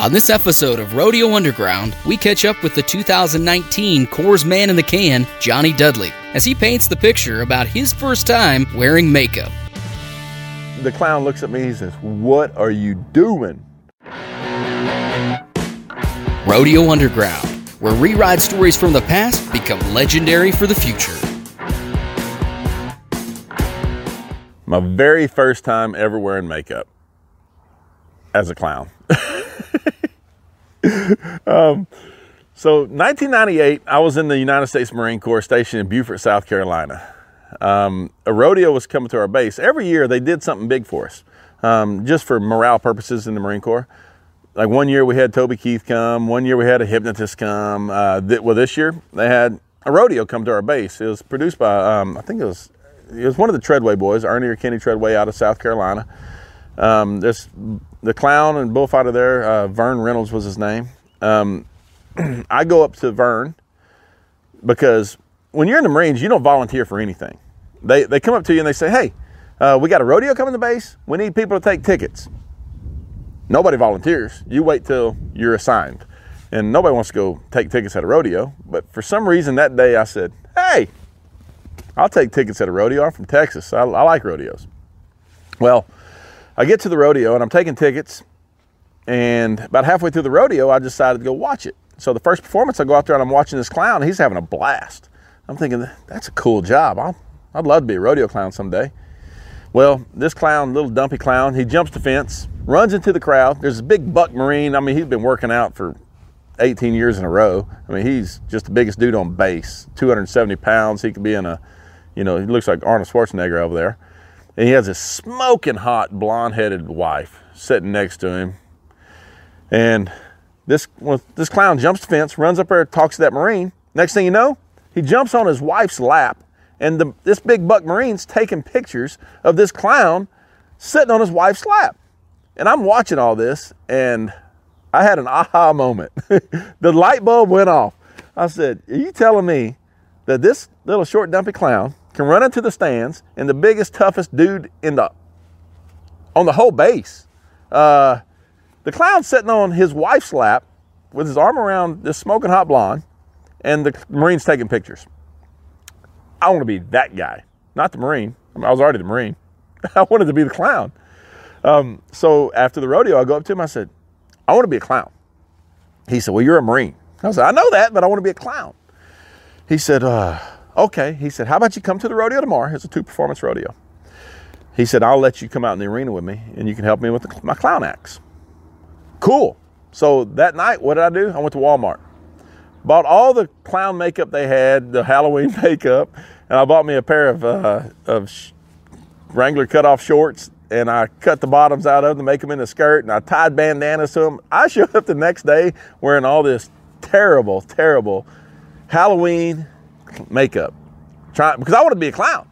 On this episode of Rodeo Underground, we catch up with the 2019 Coors Man in the Can, Johnny Dudley, as he paints the picture about his first time wearing makeup. The clown looks at me, he says, What are you doing? Rodeo Underground, where reride stories from the past become legendary for the future. My very first time ever wearing makeup as a clown. um, so 1998, I was in the United States Marine Corps station in Beaufort, South Carolina. Um, a rodeo was coming to our base. Every year they did something big for us, um, just for morale purposes in the Marine Corps. Like one year we had Toby Keith come, one year we had a hypnotist come. Uh, th- well, this year they had a rodeo come to our base. It was produced by, um, I think it was, it was one of the Treadway boys, Ernie or Kenny Treadway out of South Carolina. Um, this the clown and bullfighter there, uh, Vern Reynolds was his name. Um, I go up to Vern because when you're in the Marines, you don't volunteer for anything. They, they come up to you and they say, hey, uh, we got a rodeo coming to base. We need people to take tickets. Nobody volunteers. You wait till you're assigned. And nobody wants to go take tickets at a rodeo. But for some reason that day I said, hey, I'll take tickets at a rodeo. I'm from Texas. I, I like rodeos. Well, I get to the rodeo and I'm taking tickets. And about halfway through the rodeo, I decided to go watch it. So the first performance, I go out there and I'm watching this clown. He's having a blast. I'm thinking, that's a cool job. i would love to be a rodeo clown someday. Well, this clown, little dumpy clown, he jumps the fence, runs into the crowd. There's a big buck marine. I mean, he's been working out for 18 years in a row. I mean, he's just the biggest dude on base, 270 pounds. He could be in a, you know, he looks like Arnold Schwarzenegger over there. And he has a smoking hot blonde headed wife sitting next to him. And this, well, this clown jumps the fence, runs up there, talks to that Marine. Next thing you know, he jumps on his wife's lap, and the, this big buck Marine's taking pictures of this clown sitting on his wife's lap. And I'm watching all this, and I had an aha moment. the light bulb went off. I said, Are you telling me that this little short, dumpy clown can run into the stands and the biggest, toughest dude in the on the whole base. Uh, the clown sitting on his wife's lap with his arm around this smoking hot blonde, and the Marine's taking pictures. I want to be that guy, not the Marine. I, mean, I was already the Marine. I wanted to be the clown. Um, so after the rodeo, I go up to him. I said, "I want to be a clown." He said, "Well, you're a Marine." I said, "I know that, but I want to be a clown." He said, uh, Okay. He said, How about you come to the rodeo tomorrow? It's a two performance rodeo. He said, I'll let you come out in the arena with me and you can help me with the, my clown acts. Cool. So that night, what did I do? I went to Walmart, bought all the clown makeup they had, the Halloween makeup, and I bought me a pair of, uh, of Wrangler cut off shorts and I cut the bottoms out of them to make them into a skirt and I tied bandanas to them. I showed up the next day wearing all this terrible, terrible Halloween makeup, trying because I want to be a clown.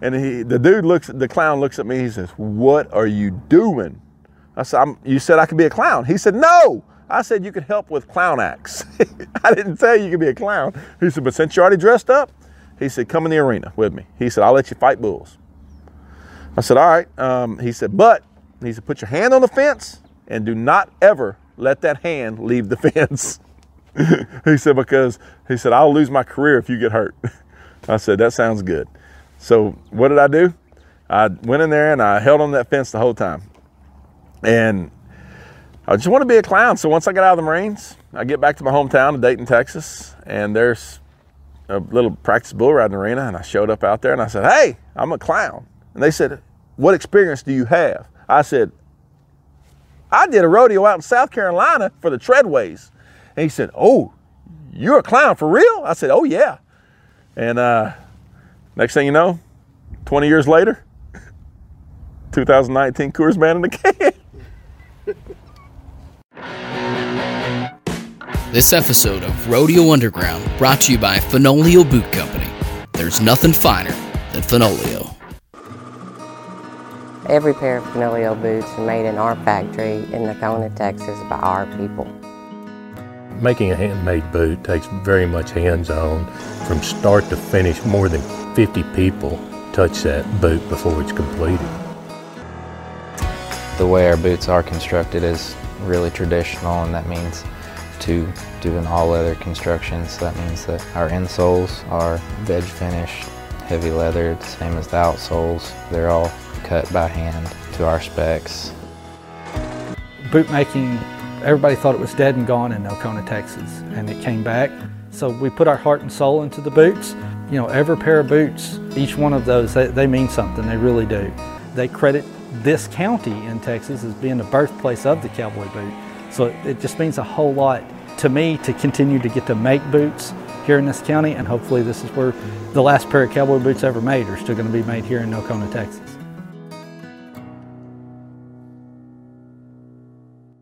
And he, the dude looks, the clown looks at me. He says, "What are you doing?" I said, I'm "You said I could be a clown." He said, "No." I said you could help with clown acts. I didn't tell you you could be a clown. He said, "But since you're already dressed up," he said, "Come in the arena with me." He said, "I'll let you fight bulls." I said, "All right." Um, he said, "But," he said, "Put your hand on the fence and do not ever let that hand leave the fence." he said, because he said, I'll lose my career if you get hurt. I said, that sounds good. So what did I do? I went in there and I held on that fence the whole time. And I just want to be a clown. So once I got out of the Marines, I get back to my hometown of Dayton, Texas, and there's a little practice bull riding arena. And I showed up out there and I said, Hey, I'm a clown. And they said, What experience do you have? I said, I did a rodeo out in South Carolina for the Treadways. And he said, Oh, you're a clown for real? I said, Oh, yeah. And uh, next thing you know, 20 years later, 2019 Coors Man in the can. This episode of Rodeo Underground brought to you by Fenoglio Boot Company. There's nothing finer than Fenoglio. Every pair of Fenoglio boots are made in our factory in Nocona, Texas by our people. Making a handmade boot takes very much hands-on. From start to finish, more than 50 people touch that boot before it's completed. The way our boots are constructed is really traditional, and that means to do an all leather construction. So that means that our insoles are veg finish, heavy leather, the same as the outsoles. They're all cut by hand to our specs. Boot making, everybody thought it was dead and gone in Nocona, Texas, and it came back. So we put our heart and soul into the boots. You know, every pair of boots, each one of those, they, they mean something, they really do. They credit this county in Texas as being the birthplace of the cowboy boot. So it, it just means a whole lot to me to continue to get to make boots here in this county, and hopefully this is where the last pair of cowboy boots ever made are still going to be made here in Nocona, Texas.